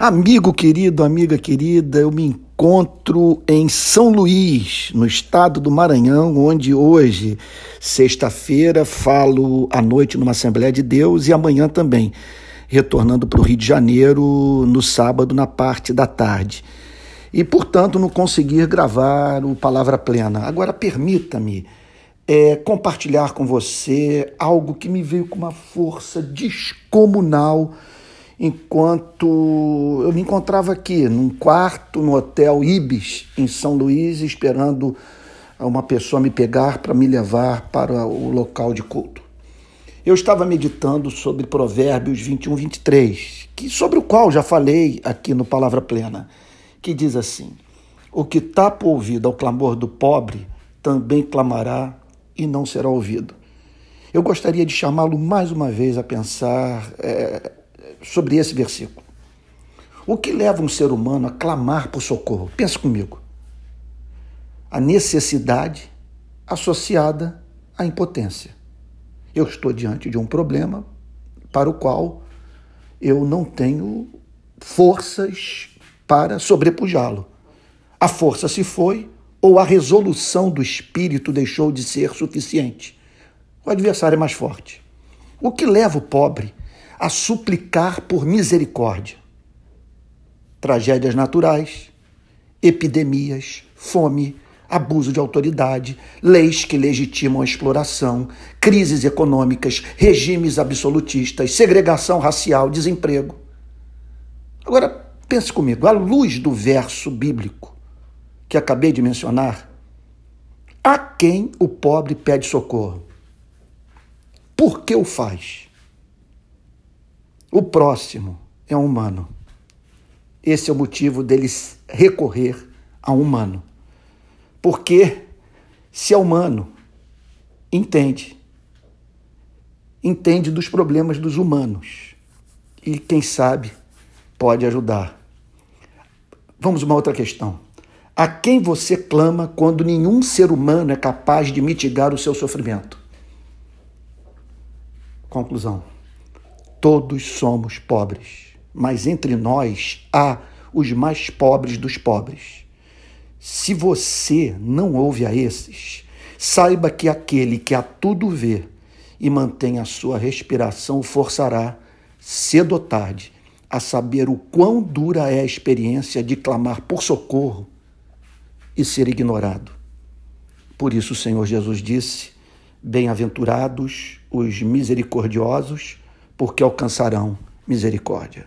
Amigo querido, amiga querida, eu me encontro em São Luís, no estado do Maranhão, onde hoje, sexta-feira, falo à noite numa Assembleia de Deus e amanhã também, retornando para o Rio de Janeiro no sábado, na parte da tarde. E, portanto, não conseguir gravar o Palavra Plena. Agora, permita-me é, compartilhar com você algo que me veio com uma força descomunal enquanto eu me encontrava aqui, num quarto, no Hotel Ibis, em São Luís, esperando uma pessoa me pegar para me levar para o local de culto. Eu estava meditando sobre Provérbios 21, 23, que, sobre o qual já falei aqui no Palavra Plena, que diz assim: O que tapa o ouvido ao clamor do pobre também clamará e não será ouvido. Eu gostaria de chamá-lo mais uma vez a pensar é, sobre esse versículo. O que leva um ser humano a clamar por socorro? Pensa comigo. A necessidade associada à impotência. Eu estou diante de um problema para o qual eu não tenho forças para sobrepujá-lo. A força se foi ou a resolução do espírito deixou de ser suficiente. O adversário é mais forte. O que leva o pobre a suplicar por misericórdia. Tragédias naturais, epidemias, fome, abuso de autoridade, leis que legitimam a exploração, crises econômicas, regimes absolutistas, segregação racial, desemprego. Agora, pense comigo, à luz do verso bíblico que acabei de mencionar, a quem o pobre pede socorro? Por que o faz? O próximo é um humano. Esse é o motivo deles recorrer a um humano. Porque se é humano, entende. Entende dos problemas dos humanos. E quem sabe pode ajudar. Vamos uma outra questão. A quem você clama quando nenhum ser humano é capaz de mitigar o seu sofrimento? Conclusão. Todos somos pobres, mas entre nós há os mais pobres dos pobres. Se você não ouve a esses, saiba que aquele que a tudo vê e mantém a sua respiração forçará, cedo ou tarde, a saber o quão dura é a experiência de clamar por socorro e ser ignorado. Por isso o Senhor Jesus disse: Bem-aventurados os misericordiosos porque alcançarão misericórdia.